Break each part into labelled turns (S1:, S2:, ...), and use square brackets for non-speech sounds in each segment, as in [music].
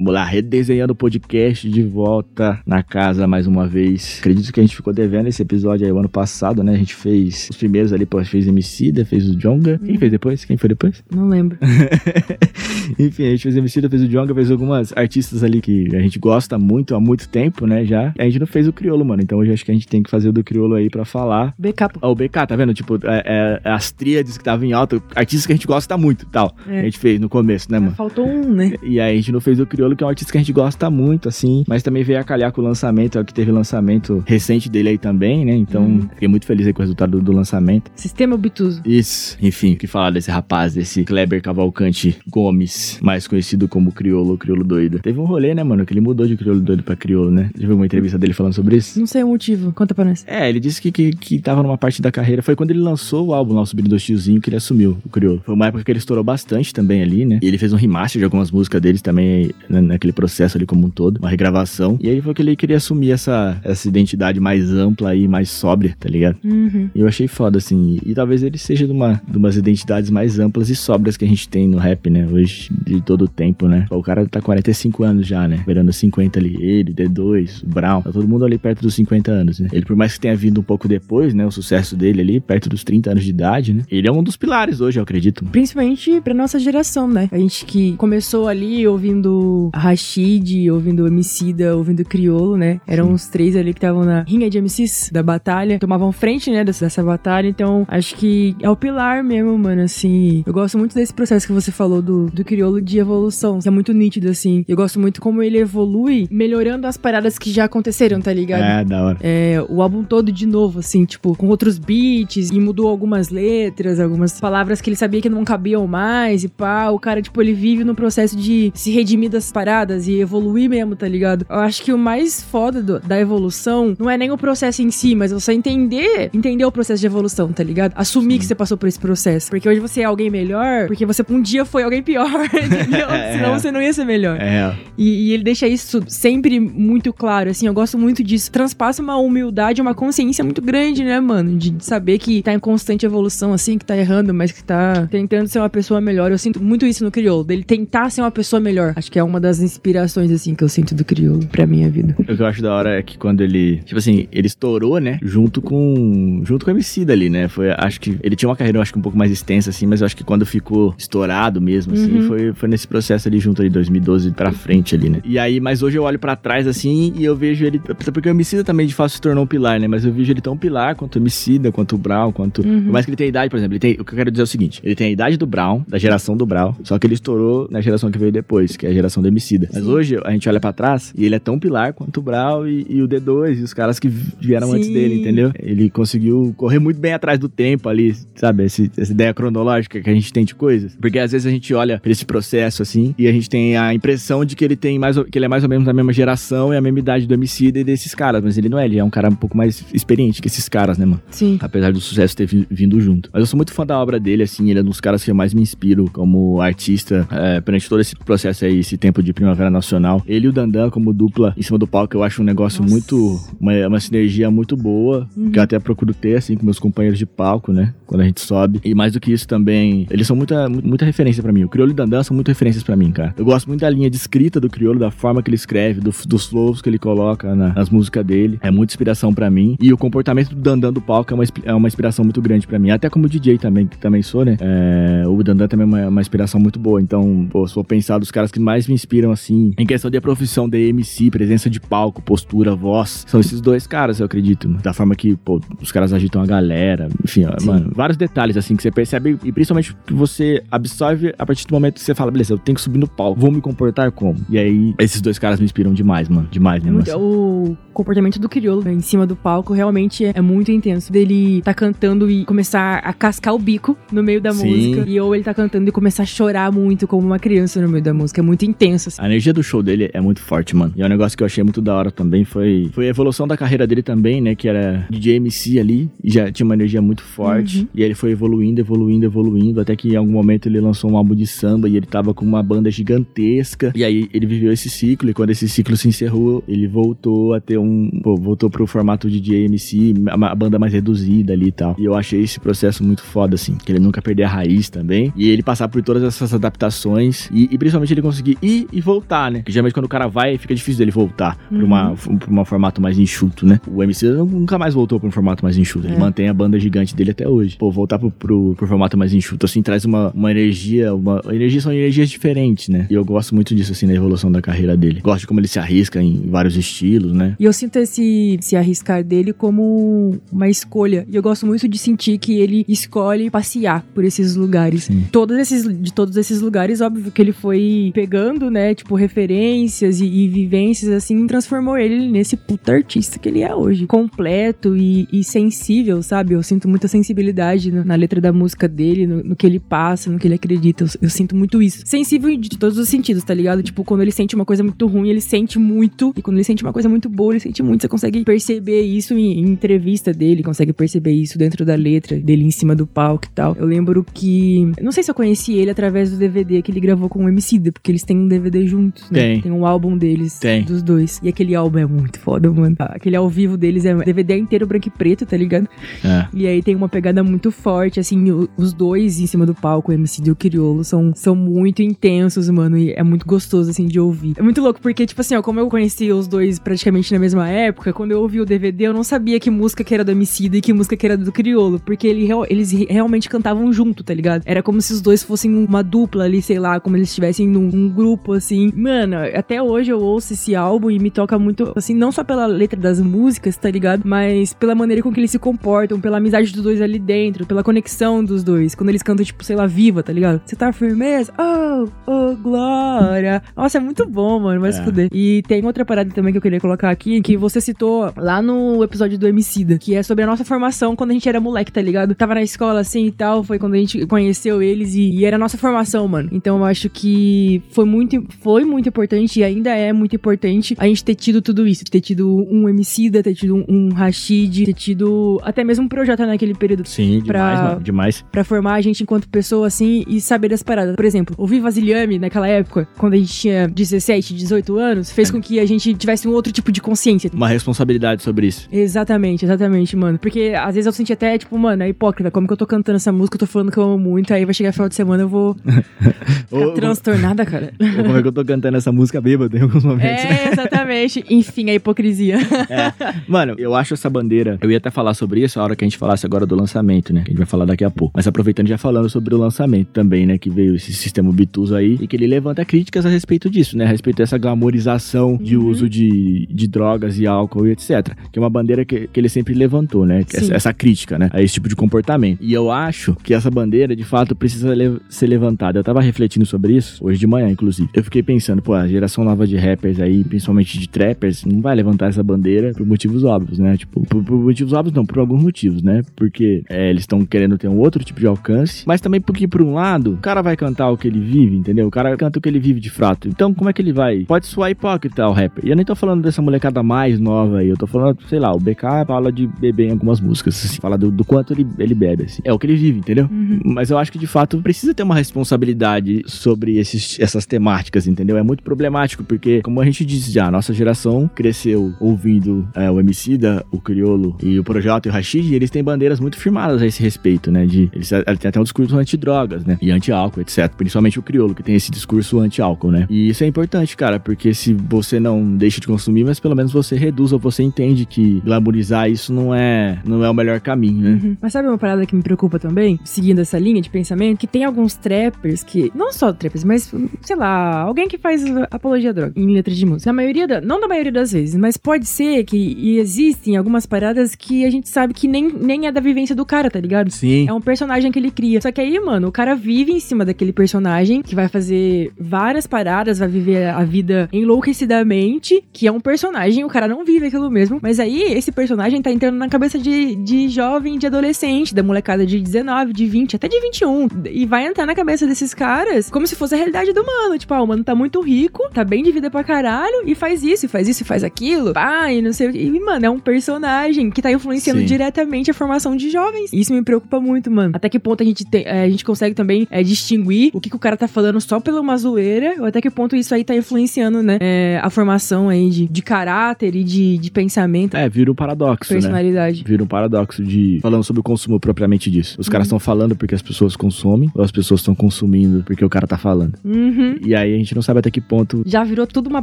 S1: Vamos lá, redesenhando o podcast de volta na casa mais uma vez. Acredito que a gente ficou devendo esse episódio aí o ano passado, né? A gente fez os primeiros ali, pô, fez Emicida, fez o Jonga. Quem fez depois? Quem foi depois?
S2: Não lembro. [laughs]
S1: Enfim, a gente fez Emicida, fez o Jonga, fez algumas artistas ali que a gente gosta muito há muito tempo, né? Já. A gente não fez o Criolo, mano. Então hoje acho que a gente tem que fazer o do Criolo aí pra falar.
S2: BK, pô.
S1: Ó, o BK, tá vendo? Tipo, é, é, as tríades que estavam em alta, artistas que a gente gosta muito tal.
S2: É.
S1: A gente fez no começo, né, mano?
S2: Faltou um, né?
S1: E aí a gente não fez o Criolo, que é um artista que a gente gosta muito, assim, mas também veio a calhar com o lançamento, é o que teve lançamento recente dele aí também, né? Então,
S2: Uhum.
S1: fiquei muito feliz aí com o resultado do, do lançamento.
S2: Sistema obtuso.
S1: Isso, enfim, o que falar desse rapaz, desse Kleber Cavalcante Gomes, mais conhecido como Criolo, Criolo Doido. Teve um rolê, né, mano, que ele mudou de Criolo Doido pra Criolo, né? Já viu uma entrevista dele falando sobre isso?
S2: Não sei o motivo. Conta pra nós.
S1: É, ele disse que, que, que tava numa parte da carreira. Foi quando ele lançou o álbum lá, o Subindo do Tiozinho, que ele assumiu o Criolo. Foi uma época que ele estourou bastante também ali, né? E ele fez um remaster de algumas músicas deles também, né, naquele processo ali como um todo, uma regravação. E aí foi que ele queria assumir essa, essa identidade mais ampla e mais sóbria, tá ligado?
S2: Uhum.
S1: E eu achei foda, assim. E, talvez ele seja de, uma, de umas identidades mais amplas e sóbrias que a gente tem no rap, né? Hoje, de todo o tempo, né? O cara tá 45 anos já, né? Beirando 50 ali. Ele, D2, o Brown. Tá todo mundo ali perto dos 50 anos, né? Ele, por mais que tenha vindo um pouco depois, né? O sucesso dele ali, perto dos 30 anos de idade, né? Ele é um dos pilares hoje, eu acredito.
S2: Principalmente pra nossa geração, né? A gente que começou ali ouvindo Rashid, ouvindo Emicida, ouvindo Criolo, né? Eram os três ali que estavam na rinha de MCs da batalha, tomavam frente, né, dessa, dessa batalha. Então, acho que é o pilar mesmo, mano, assim. Eu gosto muito desse processo que você falou do, do Criolo de evolução, é muito nítido, assim. Eu gosto muito como ele evolui, melhorando as paradas que já aconteceram, tá ligado?
S1: É, da hora.
S2: é, o álbum todo de novo, assim, tipo, com outros beats, e mudou algumas letras, algumas palavras que ele sabia que não cabiam mais, e pá, o cara, tipo, ele vive no processo de se redimir das paradas e evoluir mesmo, tá ligado? Eu acho que o mais foda do- da evolução não é nem o processo em si, mas você entender, entender o processo de evolução, tá ligado? Assumir que você passou por esse processo. Porque hoje você é alguém melhor, porque você um dia foi alguém pior, [laughs] entendeu? [laughs]
S1: É.
S2: Senão você não ia ser melhor.
S1: É,
S2: E, e ele deixa isso sempre muito claro, assim, eu gosto muito disso. Transpassa uma humildade, uma consciência muito grande, né, mano? De, de saber que tá em constante evolução, assim, que tá errando, mas que tá tentando ser uma pessoa melhor. Eu sinto muito isso no Criolo, dele tentar ser uma pessoa melhor. Acho que é uma das inspirações, assim, que eu sinto do Criolo pra minha vida.
S1: O que eu acho da hora é que quando ele, tipo assim, ele estourou, né, junto com junto com o MC dali, né? Foi, acho que ele tinha uma carreira, eu acho que um pouco mais extensa assim, mas eu acho que quando ficou estourado mesmo assim,
S2: Uhum.
S1: foi, foi nesse processo ali junto ali 2012 pra frente ali, né? E aí, mas hoje eu olho pra trás assim e eu vejo ele, porque o MC também de fato se tornou um pilar, né? Mas eu vejo ele tão pilar quanto o MC, quanto o Brown, quanto
S2: Uhum.
S1: por mais que ele tenha idade, por exemplo, ele tem, o que eu quero dizer é o seguinte, ele tem a idade do Brown, da geração do Brown, só que ele estourou na geração que veio depois, que é a geração do Emicida. Mas
S2: Sim.
S1: hoje a gente olha pra trás e ele é tão pilar quanto o Brown e, e o D2 e os caras que vieram
S2: Sim.
S1: antes dele, entendeu? Ele conseguiu correr muito bem atrás do tempo ali, sabe? Esse- essa ideia cronológica que a gente tem de coisas. Porque às vezes a gente olha pra esse processo assim e a gente tem a impressão de que ele tem mais que ele é mais ou menos da mesma geração e a mesma idade do Emicida e desses caras, mas ele não é, ele é um cara um pouco mais experiente que esses caras, né, mano?
S2: Sim.
S1: Apesar do sucesso ter vi- vindo junto. Mas eu sou muito fã da obra dele, assim, ele é um dos caras que eu mais me inspiro como artista é, perante todo esse processo aí, esse tempo de Primavera Nacional. Ele e o Dandan como dupla em cima do palco, eu acho um negócio
S2: Nossa.
S1: muito... Uma, uma sinergia muito boa,
S2: Uhum.
S1: que eu até procuro ter, assim, com meus companheiros de palco, né? Quando a gente sobe. E mais do que isso também, eles são muita, mu- muita referência pra mim. O Criolo e o Dandan são muitas referências pra mim, cara. Eu gosto muito da linha de escrita do Criolo, da forma que ele escreve, do- dos flows que ele coloca na- nas músicas dele. É muita inspiração pra mim. E o comportamento do Dandan do palco é uma, é uma inspiração muito grande pra mim. Até como DJ também, que também sou, né? É, o Dandan também é uma, uma inspiração muito boa. Então, pô, se for pensar dos caras que mais me inspiram, assim, em questão de profissão de MC, presença de palco, postura, voz, são esses dois caras, eu acredito. mano. Da forma que, pô, os caras agitam a galera. Enfim, ó, mano, vários detalhes, assim, que você percebe e principalmente que você absorve a partir do momento que você fala, beleza, eu tenho que subir no palco, vou me comportar como? E aí, esses dois caras me inspiram demais, mano. Demais
S2: É muito-
S1: assim.
S2: o comportamento do Criolo né, em cima do palco realmente é, é muito intenso. Dele tá cantando e começar a cascar o bico no meio da
S1: Sim.
S2: música. E ou ele tá cantando e começar a chorar muito como uma criança no meio da música. É muito intenso. Assim.
S1: A energia do show dele é muito forte, mano. E é um negócio que eu achei muito da hora também. Foi, foi a evolução da carreira dele também, né? Que era DJ MC ali. E já tinha uma energia muito forte.
S2: Uhum.
S1: E ele foi evoluindo, evoluindo, evoluindo. Até que em algum momento ele lançou um álbum de samba e ele tava com uma banda gigantesca. E aí ele viveu esse ciclo e quando esse ciclo se encerrou, ele voltou a ter um. Pô, voltou pro formato de JMC, a, a banda mais reduzida ali e tal. E eu achei esse processo muito foda, assim. Que ele nunca perder a raiz também. E ele passar por todas essas adaptações. E, e principalmente ele conseguir ir e voltar, né? Porque geralmente quando o cara vai, fica difícil dele voltar uhum. pra, uma, pra um formato mais enxuto, né? O MC nunca mais voltou pra um formato mais enxuto. Ele é. mantém a banda gigante dele até hoje. Pô, voltar pro, pro, pro formato mais enxuto, assim, traz uma, uma energia. Uma, energia são energias diferentes, né? E eu gosto muito disso, assim, na evolução da carreira dele. Gosto de como ele se arrisca em vários estilos, né?
S2: E eu sinto esse se arriscar dele como uma escolha. E eu gosto muito de sentir que ele escolhe passear por esses lugares. Todos esses, de todos esses lugares, óbvio que ele foi pegando, né, tipo, referências e, e vivências, assim, transformou ele nesse puta artista que ele é hoje. Completo e, e sensível, sabe? Eu sinto muita sensibilidade na, na letra da música dele, no, no, que ele passa, no que ele acredita. Eu, eu sinto muito isso. Sensível de todos os sentidos, tá ligado? Tipo, quando ele sente uma coisa muito ruim, ele sente muito. E quando ele sente uma coisa muito boa, ele sente muito. Você consegue perceber isso em, em entrevista dele, consegue perceber isso dentro da letra dele em cima do palco e tal. Eu lembro que. Não sei se eu conheci ele através do DVD que ele gravou com o Emicida, porque eles têm um DVD juntos, né?
S1: Tem.
S2: Tem um álbum deles.
S1: Tem.
S2: Dos dois. E aquele álbum é muito foda, mano. Aquele ao vivo deles é DVD inteiro branco e preto, tá ligado?
S1: É.
S2: E aí tem uma pegada muito forte, assim, os dois em cima do palco, o MC e o Criolo, são, são muito intensos, mano, e é muito gostoso, assim, de ouvir. É muito louco, porque, tipo assim, ó, como eu conheci os dois praticamente na mesma época, quando eu ouvi o DVD, eu não sabia que música que era do MC e que música que era do Criolo, porque ele, eles realmente cantavam junto, tá ligado? Era como se os dois fossem uma dupla ali, sei lá, como eles estivessem num um grupo, assim. Mano, até hoje eu ouço esse álbum e me toca muito, assim, não só pela letra das músicas, tá ligado? Mas pela maneira com que eles se comportam, pela amizade dos dois ali dentro, pela conexão dos dois. Quando eles cantam, tipo, sei lá, viva, tá ligado? Você tá firmeza? Oh, oh, glória. Nossa, é muito bom, mano. Vai é. se fuder. E tem outra parada também que eu queria colocar aqui, que você citou lá no episódio do Emicida, que é sobre a nossa formação quando a gente era moleque, tá ligado? Tava na escola assim e tal, foi quando a gente conheceu eles e, e era a nossa formação, mano. Então eu acho que foi muito, foi muito importante e ainda é muito importante a gente ter tido tudo isso. Ter tido um Emicida, ter tido um, um Rashid, ter tido até mesmo um projeto naquele período.
S1: Sim, pra, demais, mano, demais.
S2: Pra formar a gente enquanto pessoa, assim, e saber das paradas. Por exemplo, ouvir Vasiliame naquela época, quando a gente tinha 17, 18 anos, fez com que a gente tivesse um outro tipo de consciência.
S1: Uma responsabilidade sobre isso.
S2: Exatamente, exatamente, mano. Porque às vezes eu senti até, tipo, mano, é hipócrita. Como que eu tô cantando essa música, eu tô falando que eu amo muito, aí vai chegar final de semana eu vou [laughs] ficar transtornada, cara. [laughs]
S1: Como é que eu tô cantando essa música bêbada em alguns momentos.
S2: É, exatamente. Enfim, a hipocrisia. [laughs]
S1: É. Mano, eu acho essa bandeira. Eu ia até falar sobre isso a hora que a gente falasse agora do lançamento, né? Que a gente vai falar daqui a pouco. Mas aproveitando já falando sobre o lançamento também, né? Que veio esse sistema Bitus aí e que ele levanta críticas a respeito disso, né? A respeito dessa glamorização de uhum. uso de, de drogas e álcool e etc. Que é uma bandeira que, que ele sempre levantou, né? Essa, essa, crítica, né? A esse tipo de comportamento. E eu acho que essa bandeira, de fato, precisa le ser levantada. Eu tava refletindo sobre isso hoje de manhã, inclusive. Eu fiquei pensando, pô, a geração nova de rappers aí, principalmente de trappers, não vai levantar essa bandeira por motivos óbvios, né? Tipo, por, por motivos óbvios não, por alguns motivos, né? Porque é, eles estão querendo ter um outro tipo de alcance, mas também porque, por um lado, o cara vai cantar o que ele vive, entendeu? O cara canta o que ele vive de fato. Então, como é que ele vai? Pode soar hipócrita o rapper. E eu nem tô falando dessa molecada mais nova aí, eu tô falando, sei lá, o BK fala de beber em algumas músicas, assim, fala do, do quanto ele, ele bebe, assim. É o que ele vive, entendeu? Uhum. Mas eu acho que, de fato, precisa ter uma responsabilidade sobre esses, essas temáticas, entendeu? É muito problemático, porque, como a gente disse já, a nossa geração cresceu ouvindo é, o MC da, o Criolo e o Projota e o Rashid, e eles têm bandeiras muito firmadas a esse respeito, né? De, eles, eles têm até um discurso anti-drogas, né? E anti-álcool, etc. Principalmente o Criolo, que tem esse discurso anti-álcool, né? E isso é importante, cara, porque se você não deixa de consumir, mas pelo menos você reduz ou você entende que glamorizar isso não é, não é o melhor caminho, né?
S2: Uhum. Mas sabe uma parada que me preocupa também, seguindo essa linha de pensamento, que tem alguns trappers que, não só trappers, mas, sei lá, alguém que faz apologia à droga em letras de música. A maioria, da, não da maioria das vezes, mas pode ser que existem algumas paradas que a gente sabe que nem, nem é da vivência do cara, tá ligado?
S1: Sim.
S2: É um personagem que ele cria. Só que aí, mano, o cara vive em cima daquele personagem que vai fazer várias paradas, vai viver a vida enlouquecidamente, que é um personagem, o cara não vive aquilo mesmo. Mas aí, esse personagem tá entrando na cabeça de, de jovem, de adolescente, da molecada de 19, de 20, até de 21. E vai entrar na cabeça desses caras como se fosse a realidade do mano. Tipo, ah, mano tá muito rico, tá bem de vida pra caralho, e faz isso, e faz isso, e faz aquilo. Pá, e não sei o que. E, mano, é um personagem que tá influenciando Sim. diretamente a formação de jovens. Isso me preocupa muito, mano. Até que ponto a gente, tem, é, a gente consegue também é, distinguir o que, que o cara tá falando só pela uma zoeira, ou até que ponto isso aí tá influenciando, né? é, a formação aí de, de caráter e de, de pensamento.
S1: É, vira um paradoxo, né?
S2: personalidade.
S1: Vira um paradoxo de. Falando sobre o consumo propriamente disso. Os caras estão falando porque as pessoas consomem, ou as pessoas estão consumindo porque o cara tá falando.
S2: Uhum.
S1: E aí a gente não sabe até que ponto
S2: Já virou tudo uma
S1: uma,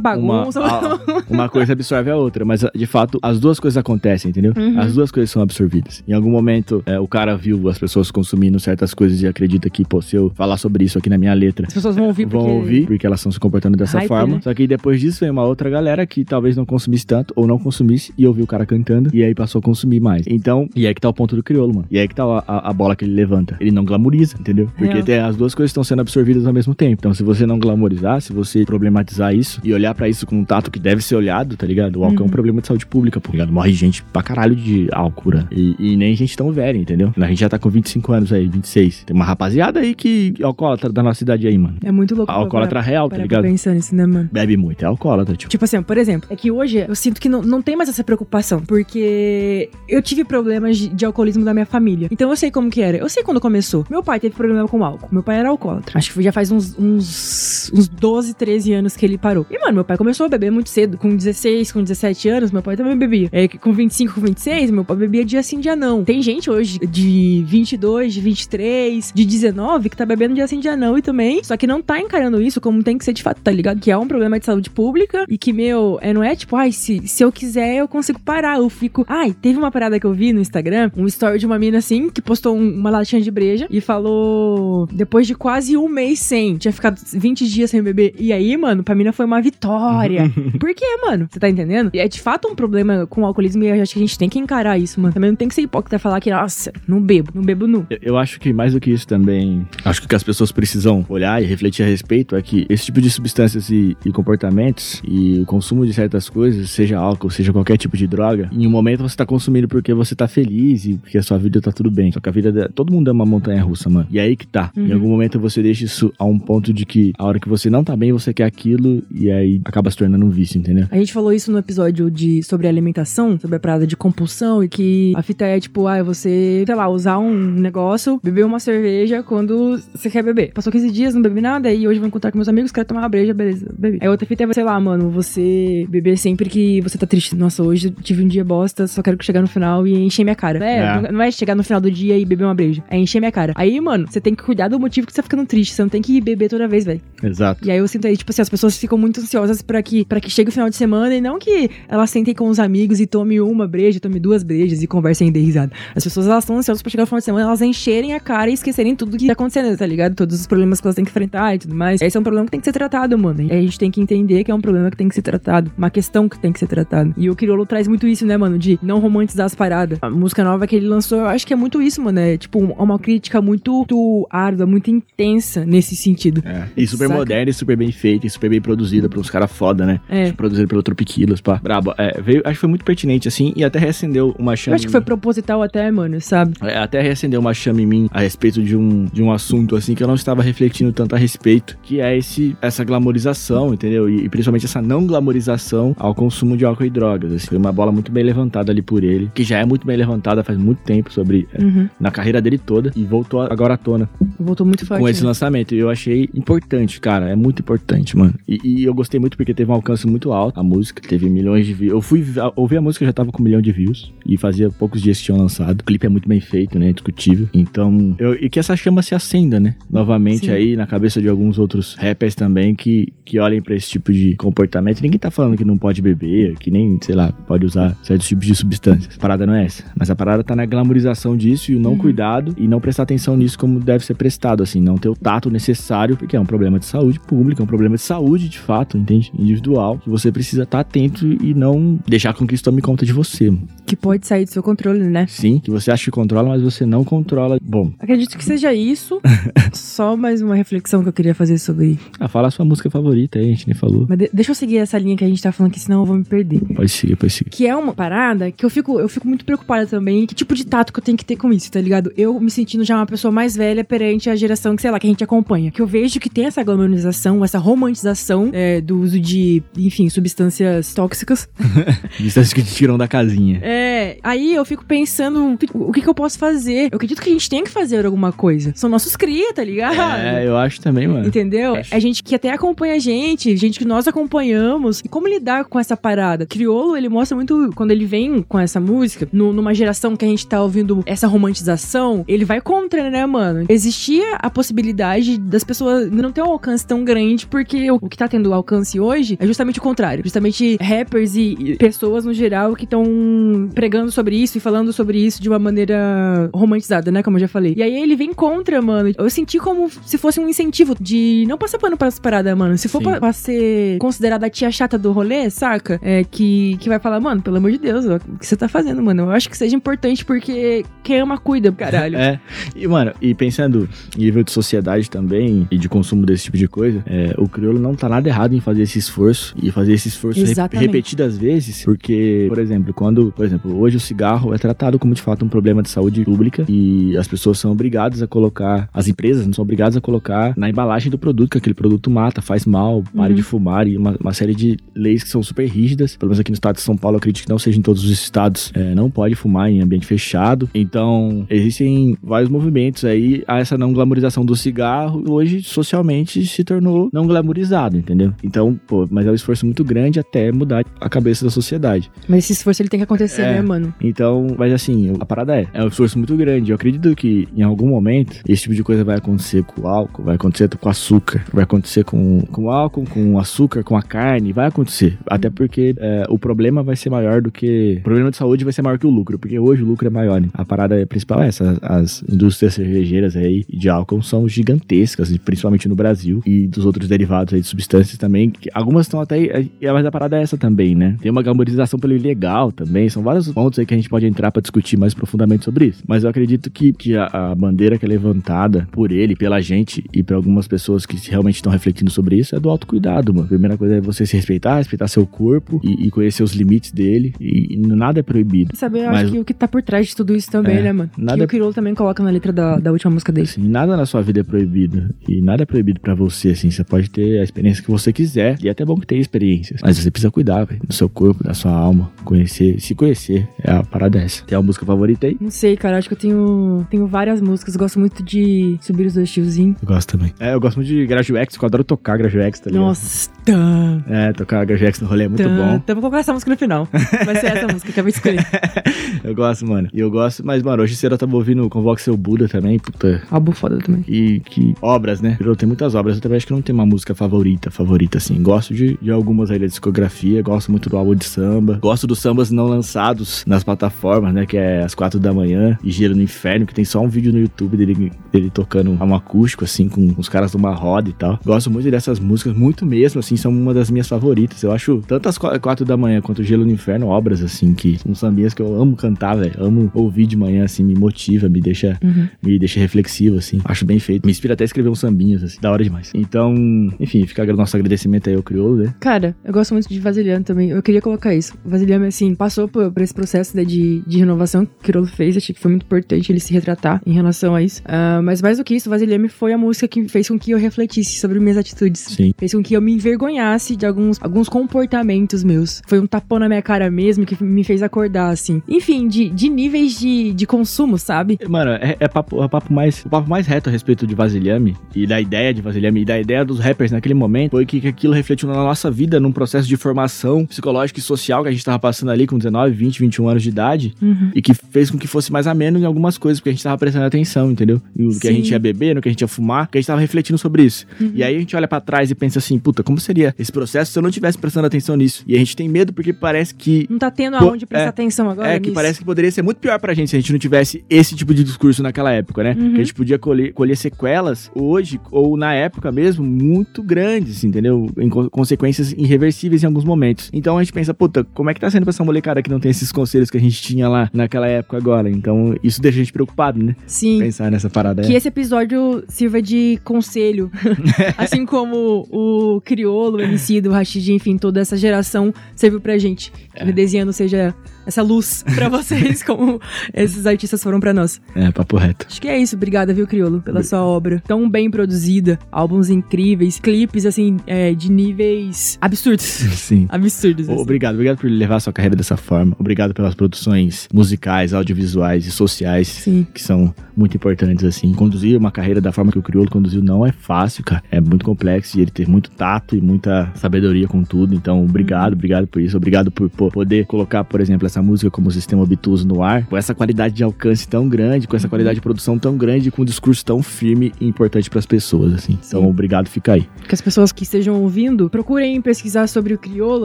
S2: bagunça.
S1: a- [laughs] uma coisa absorve a outra. Mas, de fato, as duas coisas acontecem, entendeu?
S2: Uhum.
S1: As duas coisas são absorvidas. Em algum momento, é, o cara viu as pessoas consumindo certas coisas e acredita que, pô, se eu falar sobre isso aqui na minha letra,
S2: As pessoas vão ouvir
S1: vão
S2: porque...
S1: ouvir, porque elas estão se comportando dessa
S2: Hype,
S1: forma.
S2: né?
S1: Só que depois disso vem uma outra galera que talvez não consumisse tanto, ou não consumisse, e ouviu o cara cantando, e aí passou a consumir mais. Então, e aí que tá o ponto do crioulo, mano. E aí que tá a, a- a bola que ele levanta. Ele não glamoriza, entendeu? Porque tem, as duas coisas estão sendo absorvidas ao mesmo tempo. Então, se você não glamorizar, se você problematizar isso e olhar pra isso com um tato que deve ser olhado, tá ligado? O álcool é um
S2: Uhum.
S1: problema de saúde pública, pô, tá ligado? Morre gente pra caralho de álcool, né? e, e nem gente tão velha, entendeu? A gente já tá com 25 anos aí, 26. Tem uma rapaziada aí que é alcoólatra da nossa cidade aí, mano.
S2: É muito louco.
S1: Alcoólatra real, tá
S2: Para
S1: ligado?
S2: pensando nisso, né, mano?
S1: Bebe muito, é alcoólatra, tipo.
S2: Tipo assim, por exemplo, é que hoje eu sinto que não, não tem mais essa preocupação, porque eu tive problemas de, de alcoolismo da minha família. Então eu sei como que era. Eu sei quando começou. Meu pai teve problema com álcool. Meu pai era alcoólatra. Acho que já faz uns, uns, uns 12, 13 anos que ele parou. E, mano, meu pai começou a beber muito cedo. Com 16, com 17 anos, meu pai também bebia. É, com 25, com 26, meu pai bebia dia sim, dia não. Tem gente hoje de 22, de 23, de 19 que tá bebendo dia sim, dia não e também. Só que não tá encarando isso como tem que ser de fato, tá ligado? Que é um problema de saúde pública e que, meu, é, não é tipo, ai, se, se eu quiser eu consigo parar. Eu fico. Ai, teve uma parada que eu vi no Instagram, um story de uma mina assim, que postou um- uma latinha de breja e falou. Depois de quase um mês sem, tinha ficado 20 dias sem beber. E aí, mano, pra mina foi uma vitória. [laughs] Por quê, mano? Você tá entendendo? E é de fato um problema com o alcoolismo e eu acho que a gente tem que encarar isso, mano. Também não tem que ser hipócrita e falar que, nossa, não bebo, não bebo nu.
S1: Eu- Eu acho que mais do que isso também, acho que o que as pessoas precisam olhar e refletir a respeito é que esse tipo de substâncias e, e comportamentos e o consumo de certas coisas, seja álcool, seja qualquer tipo de droga, em um momento você tá consumindo porque você tá feliz e porque a sua vida tá tudo bem. Só que a vida, da- todo mundo é uma montanha russa, mano. E aí que tá. Em
S2: Uhum.
S1: algum momento você deixa isso a um ponto de que a hora que você não tá bem, você quer aquilo e aí acaba se tornando um vício, entendeu?
S2: A gente falou isso no episódio de, sobre alimentação, sobre a parada de compulsão, e que a fita é tipo, ah, você, sei lá, usar um negócio, beber uma cerveja quando você quer beber. Passou 15 dias, não bebi nada, e hoje vou encontrar com meus amigos, quero tomar uma breja, beleza, bebi. Aí outra fita é, sei lá, mano, você beber sempre que você tá triste. Nossa, hoje eu tive um dia bosta, só quero chegar no final e encher minha cara. É,
S1: É.
S2: não- não é chegar no final do dia e beber uma breja, é encher minha cara. Aí, mano, você tem que cuidar do motivo que você tá ficando triste, você não tem que beber toda vez, velho.
S1: Exato.
S2: E aí eu sinto aí, tipo assim, as pessoas ficam muito ansiosas pra que, pra que chegue o final de semana e não que elas sentem com os amigos e tome uma breja, tome duas brejas e conversem e dê risada. As pessoas, elas estão ansiosas pra chegar o final de semana, elas encherem a cara e esquecerem tudo que tá acontecendo, tá ligado? Todos os problemas que elas têm que enfrentar e tudo mais. Esse é um problema que tem que ser tratado, mano. E a gente tem que entender que é um problema que tem que ser tratado, uma questão que tem que ser tratada. E o Criolo traz muito isso, né, mano, de não romantizar as paradas. A música nova que ele lançou, eu acho que é muito isso, mano. É tipo um- uma crítica muito, muito árdua, muito intensa nesse sentido.
S1: É. E super
S2: Saca?
S1: moderna e super bem feita e super bem produzida por uns caras foda, né?
S2: É.
S1: Produzido pelo Tropiquilos, pá. Brabo. É, veio, acho que foi muito pertinente, assim, e até reacendeu uma chama.
S2: Eu acho que foi proposital até, mano, sabe?
S1: É, até reacendeu uma chama em mim a respeito de um, de um assunto, assim, que eu não estava refletindo tanto a respeito, que é esse, essa glamorização, entendeu? E, e principalmente essa não glamorização ao consumo de álcool e drogas, assim. Foi uma bola muito bem levantada ali por ele, que já é muito bem levantada faz muito tempo sobre... é,
S2: Uhum.
S1: Na carreira dele toda, e voltou agora à tona
S2: Voltou muito forte.
S1: com esse
S2: né?
S1: lançamento. E eu achei importante, cara. É muito importante, mano. E, e eu gostei muito porque teve um alcance muito alto. A música teve milhões de views. Eu fui ouvir a música já tava com um milhão de views. E fazia poucos dias que tinham lançado. O clipe é muito bem feito, né? Discutível. Então, eu, e que essa chama se acenda, né? Novamente
S2: Sim.
S1: aí na cabeça de alguns outros rappers também que, que olhem pra esse tipo de comportamento. Ninguém tá falando que não pode beber, que nem, sei lá, pode usar certos tipos de substâncias. A parada não é essa. Mas a parada tá na glamorização disso e o não
S2: Uhum.
S1: cuidado e não prestar atenção nisso como deve ser prestado, assim, não ter o tato necessário, porque é um problema de saúde pública, é um problema de saúde de fato, entende? Individual, que você precisa estar atento e não deixar com que isso tome conta de você.
S2: Que pode sair do seu controle, né?
S1: Sim, que você acha que controla, mas você não controla. Bom,
S2: Acredito que seja isso. [laughs] Só mais uma reflexão que eu queria fazer sobre.
S1: ah, fala a sua música favorita aí, a gente nem falou.
S2: Mas de- deixa eu seguir essa linha que a gente tá falando aqui, senão eu vou me perder.
S1: Pode seguir, pode seguir.
S2: Que é uma parada que eu fico, eu fico muito preocupada também. Que tipo de tato que eu tenho que ter com isso, tá ligado? Eu me sentindo já uma pessoa mais velha perante a geração que, sei lá, que a gente acompanha. Que eu vejo que tem essa glamorização, essa romantização é, do uso de, enfim, substâncias tóxicas. [laughs]
S1: Distâncias que te tiram da casinha.
S2: É, É, aí eu fico pensando o que, que eu posso fazer. Eu acredito que a gente tem que fazer alguma coisa. São nossos cria, tá ligado?
S1: É, eu acho também, mano.
S2: Entendeu?
S1: Acho.
S2: É gente que até acompanha a gente, gente que nós acompanhamos. E como lidar com essa parada? Criolo, ele mostra muito, quando ele vem com essa música, no- numa geração que a gente tá ouvindo essa romantização, ele vai contra, né, mano? Existia a possibilidade das pessoas não ter um alcance tão grande, porque o, que tá tendo alcance hoje é justamente o contrário. Justamente rappers e, e pessoas no geral que estão pregando sobre isso e falando sobre isso de uma maneira romantizada, né? Como eu já falei. E aí ele vem contra, mano. Eu senti como se fosse um incentivo de não passar pano pra essa parada, mano. Se for
S1: Sim.
S2: pra, pra ser considerada a tia chata do rolê, saca? É que, que vai falar, mano, pelo amor de Deus, ó, o que você tá fazendo, mano? Eu acho que seja importante porque quem ama cuida, caralho. [laughs]
S1: É. E, mano, e pensando em nível de sociedade também e de consumo desse tipo de coisa, é, o crioulo não tá nada errado em fazer esse esforço e fazer esse esforço rep- repetidas vezes, porque, por exemplo, quando, por exemplo, hoje o cigarro é tratado como de fato um problema de saúde pública e as pessoas são obrigadas a colocar, as empresas não são obrigadas a colocar na embalagem do produto que aquele produto mata, faz mal, pare
S2: Uhum.
S1: de fumar e uma, uma série de leis que são super rígidas. Pelo menos aqui no estado de São Paulo, eu acredito que não seja em todos os estados, é, não pode fumar em ambiente fechado. Então, existem vários movimentos aí a essa não glamorização do cigarro. Hoje, socialmente, se tornou não glamorizado, entendeu? Então, pô, mas é um esforço muito grande até mudar a cabeça da sociedade.
S2: Mas esse esforço ele tem que acontecer,
S1: É.
S2: né, mano?
S1: Então, mas assim, a parada é, é um esforço muito grande. Eu acredito que em algum momento esse tipo de coisa vai acontecer com o álcool, vai acontecer com açúcar, vai acontecer com, com o álcool, com o açúcar, com a carne, vai acontecer. Até porque é, o problema vai ser maior do que. O problema de saúde vai ser maior que o lucro, porque hoje o lucro é maior. né? A parada principal é essa: as indústrias cervejeiras aí de álcool são gigantescas, principalmente no Brasil, e dos outros derivados aí de substâncias também. que algumas estão até. Mas a parada é essa também, né? Tem uma glamorização pelo ilegal também. São vários pontos aí que a gente pode entrar pra discutir mais profundamente sobre isso. Mas eu acredito que, que a, a bandeira que é levantada por ele, pela gente e por algumas pessoas que realmente estão refletindo sobre isso é do autocuidado, mano. A primeira coisa é você se respeitar, respeitar seu corpo e, e conhecer os limites dele. E, e nada é proibido.
S2: Saber, eu
S1: Mas-
S2: acho que o que tá por trás de tudo isso também,
S1: É,
S2: né, mano?
S1: nada-
S2: Que o Criolo também coloca na letra da, da última música dele.
S1: Assim, nada na sua vida é proibido. E nada é proibido pra você, assim. Você pode ter a experiência que você quiser. E é até bom que tenha experiências. Mas você precisa cuidar, velho, do seu corpo, da sua alma. Conhecer, se conhecer. É a parada essa. Tem uma música favorita aí?
S2: Não sei, cara, acho que eu tenho, tenho várias músicas. Gosto muito de subir os dois tiozinhos.
S1: Eu gosto também. É, eu gosto muito de Graduex, que eu adoro tocar Graduex, tá ligado?
S2: Nossa, tan,
S1: É, tocar Graduex no rolê é muito
S2: tan.
S1: bom.
S2: Então vou colocar essa música no final. Vai ser essa música que eu acabei de escolher. [laughs]
S1: Eu gosto, mano. E eu gosto, mas, mano, hoje cedo eu tava ouvindo Convoque Seu Buda também, puta.
S2: Álbum foda também.
S1: E que obras, né? Eu tenho muitas obras, eu também acho que não tem uma música favorita, favorita, assim. Gosto de, de algumas aí da discografia, gosto muito do álbum de samba. Gosto dos sambas não lançados nas plataformas, né? Que é Às Quatro da Manhã e Gelo no Inferno, que tem só um vídeo no YouTube dele, dele tocando um acústico, assim, com os caras numa roda e tal. Gosto muito dessas músicas, muito mesmo, assim, são uma das minhas favoritas. Eu acho tanto as Qua- Quatro da Manhã quanto Gelo no Inferno obras, assim, que são sambinhas que eu amo cantar, velho. Amo ouvir de manhã, assim, me motiva, me deixa
S2: Uhum.
S1: me deixa reflexivo, assim. Acho bem feito. Me inspira até a escrever uns sambinhos, assim. Da hora demais. Então, enfim, fica o nosso agradecimento aí ao Criolo, né?
S2: Cara, eu gosto muito de Vasilhame também. Eu queria colocar isso. Vasilhame, assim, passou por, esse processo né, de, de renovação que o Criolo fez. Achei que foi muito importante ele se retratar em relação a isso. Ah, mas mais do que isso, Vasilhame foi a música que fez com que eu refletisse sobre minhas atitudes.
S1: Sim.
S2: Fez com que eu me envergonhasse de alguns, alguns comportamentos meus. Foi um tapão na minha cara mesmo que me fez acordar, assim. Enfim, de, de níveis de, de consumo, sabe?
S1: Mano, é, é papo, é papo mais, o papo mais reto a respeito de Vasilhame e da ideia de Vasilhame e da ideia dos rappers naquele momento foi que, que aquilo refletiu na nossa vida num processo de formação psicológica e social que a gente tava passando ali com 19, 20, 21 anos de idade
S2: Uhum.
S1: e que fez com que fosse mais ameno em algumas coisas, porque a gente tava prestando atenção, entendeu? E o que a
S2: Sim.
S1: gente ia beber, no que a gente ia fumar, que a gente tava refletindo sobre isso. E aí a gente olha pra trás e pensa assim, puta, como seria esse processo se eu não tivesse prestando atenção nisso? E a gente tem medo porque parece que
S2: Não tá tendo aonde prestar
S1: é,
S2: atenção agora
S1: é, que
S2: nisso.
S1: parece que poderia ser muito pior pra gente se a gente não tivesse esse tipo de discurso naquela época, né?
S2: Uhum.
S1: Que a gente podia colher, colher sequelas hoje, ou na época mesmo, muito grandes, entendeu? Em co- consequências irreversíveis em alguns momentos. Então a gente pensa, puta, como é que tá sendo pra essa molecada que não tem esses conselhos que a gente tinha lá naquela época agora? Então isso deixa a gente preocupado, né?
S2: Sim.
S1: Pensar nessa parada.
S2: Que
S1: é.
S2: esse episódio sirva de conselho. [laughs] assim como o Criolo, o MC do Rashid, enfim, toda essa geração serviu pra gente. Que
S1: É.
S2: o Redesiano seja essa luz [laughs] pra vocês, como esses artistas foram pra nós.
S1: É, papo reto.
S2: Acho que é isso. Obrigada, viu, Criolo, pela sua obra tão bem produzida. Álbuns incríveis, clipes, assim, é, de níveis absurdos. [laughs]
S1: Sim.
S2: absurdos. assim.
S1: Obrigado, obrigado por levar a sua carreira dessa forma. Obrigado pelas produções musicais, audiovisuais e sociais
S2: Sim.
S1: que são muito importantes, assim. Conduzir uma carreira da forma que o Criolo conduziu não é fácil, cara. É muito complexo e ele teve muito tato e muita sabedoria com tudo. Então, obrigado, obrigado por isso. Obrigado por pô, poder colocar, por exemplo, essa música como sistema obtuso no ar, com essa qualidade de alcance tão grande, com essa qualidade de produção tão grande, com um discurso tão firme e importante pras pessoas, assim. Então,
S2: Sim.
S1: obrigado, fica aí.
S2: que as pessoas que estejam ouvindo procurem pesquisar sobre o crioulo,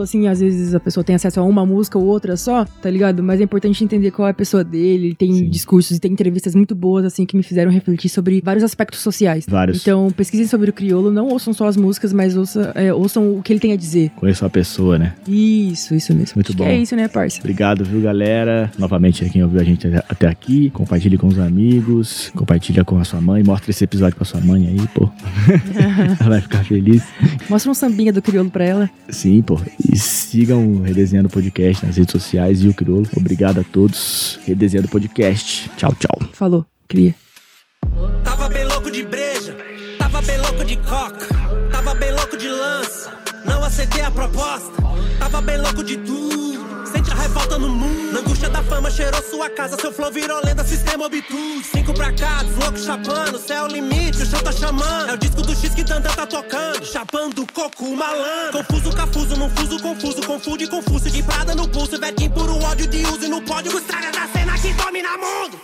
S2: assim, às vezes a pessoa tem acesso a uma música ou outra só, tá ligado? Mas é importante entender qual é a pessoa dele, ele tem
S1: Sim.
S2: discursos e tem entrevistas muito boas, assim, que me fizeram refletir sobre vários aspectos sociais.
S1: Vários.
S2: Então, pesquisem sobre o crioulo, não ouçam só as músicas, mas ouça, é, ouçam o que ele tem a dizer.
S1: Conheço a pessoa, né?
S2: Isso, isso mesmo.
S1: Muito
S2: Acho
S1: bom.
S2: Que é isso, né, parça?
S1: Obrigado, viu, galera? Novamente, quem ouviu a gente até- aqui, compartilhe com os amigos, compartilha com a sua mãe, mostra esse episódio pra sua mãe aí, pô. [laughs] Ela vai ficar feliz.
S2: Mostra um sambinha do crioulo pra ela.
S1: Sim, pô. E sigam o Redesenhando Podcast nas redes sociais e o Criolo. Obrigado a todos. Redesenhando Podcast. Tchau, tchau.
S2: Falou, cria.
S3: Tava bem louco de breja, tava bem louco de coca, tava bem louco de lança. Não aceitei a proposta, tava bem louco de tudo. Sente a revolta no mundo. Na angústia da fama cheirou sua casa, seu flow virou lenda, sistema obtuso. Cinco pra cá, dos loucos chapando, céu é o limite, o chão tá chamando. É o disco do X que Dandan tá tocando, chapando coco malandro. Confuso, cafuso, não fuso, confuso, confunde, confuso. De prada no pulso, vetim puro ódio de uso e no pódio. Estraga da cena que domina mundo.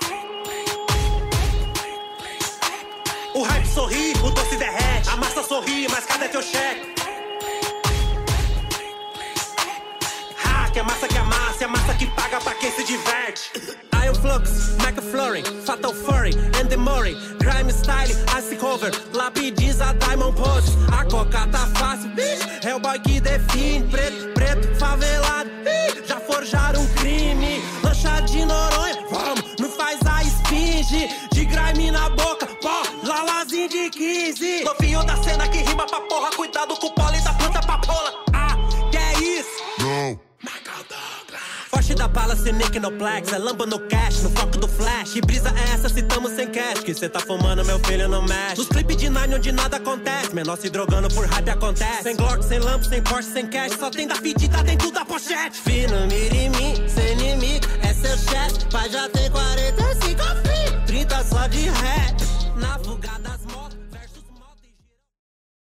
S3: O hype sorri, o doce derrete. A massa sorri, mas cadê teu cheque? Que é massa que amassa, é massa que paga pra quem se diverte. Iron Flux, McFlurry, Fatal Fury, Andy Murray, Crime Style, Ice Cover, Lapidiza, Diamond Pose. A coca tá fácil, bicho, é o boy que define. Preto, nick no plex. É lamba no cash, no foco do flash. Que brisa é essa se tamo sem cash? Que cê tá fumando, meu filho, não mexe. Nos clipes de Nine onde nada acontece. Menor se drogando por hype acontece. Sem Glock, sem lampo, sem Porsche, sem cash. Só tem da fedida dentro da pochete. Fino, mim, sem inimigo. É seu chefe, pai já tem 45 filhos. 30 só de rap.